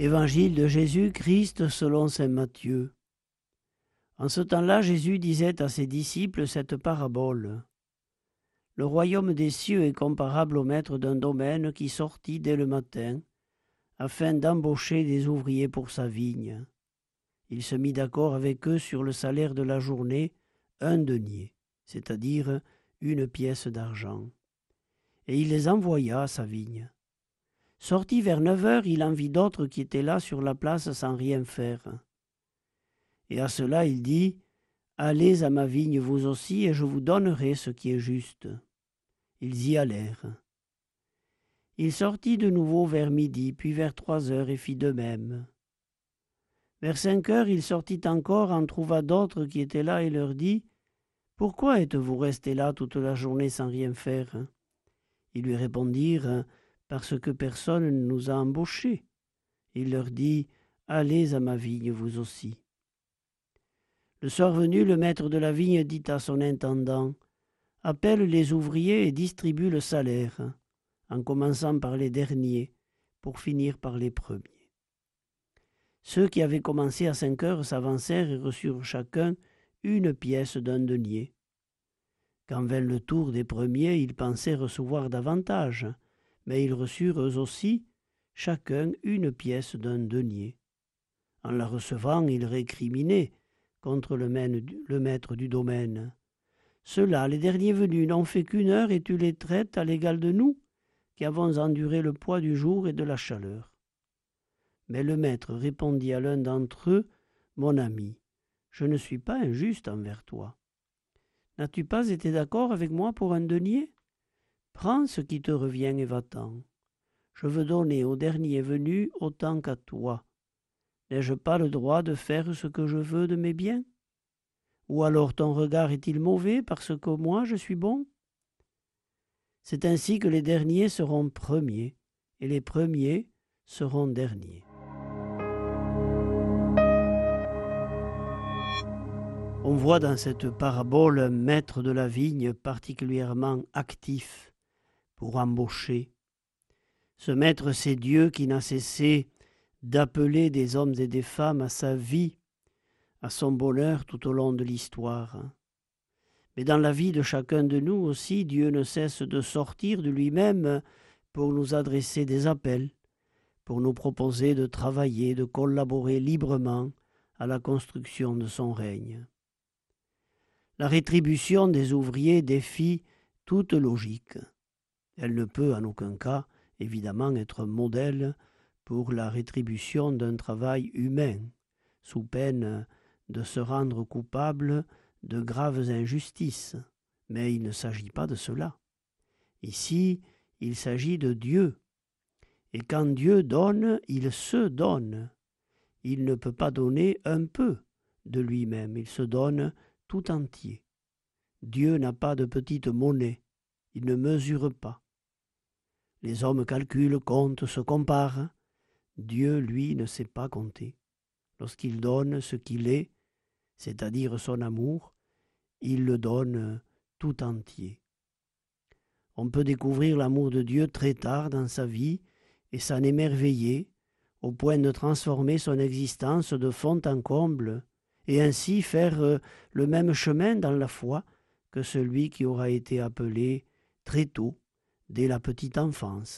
Évangile de Jésus-Christ selon saint Matthieu. En ce temps-là, Jésus disait à ses disciples cette parabole. Le royaume des cieux est comparable au maître d'un domaine qui sortit dès le matin, afin d'embaucher des ouvriers pour sa vigne. Il se mit d'accord avec eux sur le salaire de la journée, un denier, c'est-à-dire une pièce d'argent. Et il les envoya à sa vigne. Sorti vers neuf heures, il en vit d'autres qui étaient là sur la place sans rien faire. Et à cela il dit, Allez à ma vigne vous aussi, et je vous donnerai ce qui est juste. Ils y allèrent. Il sortit de nouveau vers midi, puis vers trois heures, et fit de même. Vers cinq heures, il sortit encore, en trouva d'autres qui étaient là, et leur dit, Pourquoi êtes-vous restés là toute la journée sans rien faire? Ils lui répondirent, parce que personne ne nous a embauchés. Il leur dit, Allez à ma vigne vous aussi. Le soir venu, le maître de la vigne dit à son intendant, Appelle les ouvriers et distribue le salaire, en commençant par les derniers, pour finir par les premiers. Ceux qui avaient commencé à cinq heures s'avancèrent et reçurent chacun une pièce d'un denier. Quand vint le tour des premiers, ils pensaient recevoir davantage, mais ils reçurent eux aussi chacun une pièce d'un denier. En la recevant, ils récriminaient contre le, maître du domaine. Ceux-là, les derniers venus, n'ont fait qu'une heure et tu les traites à l'égal de nous, qui avons enduré le poids du jour et de la chaleur. Mais le maître répondit à l'un d'entre eux, Mon ami, je ne suis pas injuste envers toi. N'as-tu pas été d'accord avec moi pour un denier? Prends ce qui te revient et va-t'en. Je veux donner au dernier venu autant qu'à toi. N'ai-je pas le droit de faire ce que je veux de mes biens? Ou alors ton regard est-il mauvais parce que moi je suis bon? C'est ainsi que les derniers seront premiers, et les premiers seront derniers. On voit dans cette parabole un maître de la vigne particulièrement actif pour embaucher. Ce maître, c'est Dieu qui n'a cessé d'appeler des hommes et des femmes à sa vie, à son bonheur tout au long de l'histoire. Mais dans la vie de chacun de nous aussi, Dieu ne cesse de sortir de lui-même pour nous adresser des appels, pour nous proposer de travailler, de collaborer librement à la construction de son règne. La rétribution des ouvriers défie toute logique. Elle ne peut en aucun cas, évidemment, être modèle pour la rétribution d'un travail humain, sous peine de se rendre coupable de graves injustices. Mais il ne s'agit pas de cela. Ici, il s'agit de Dieu. Et quand Dieu donne, il se donne. Il ne peut pas donner un peu de lui-même, il se donne tout entier. Dieu n'a pas de petite monnaie, il ne mesure pas. Les hommes calculent, comptent, se comparent. Dieu, lui, ne sait pas compter. Lorsqu'il donne ce qu'il est, c'est-à-dire son amour, il le donne tout entier. On peut découvrir l'amour de Dieu très tard dans sa vie et s'en émerveiller au point de transformer son existence de fond en comble et ainsi faire euh, le même chemin dans la foi que celui qui aura été appelé très tôt dès la petite enfance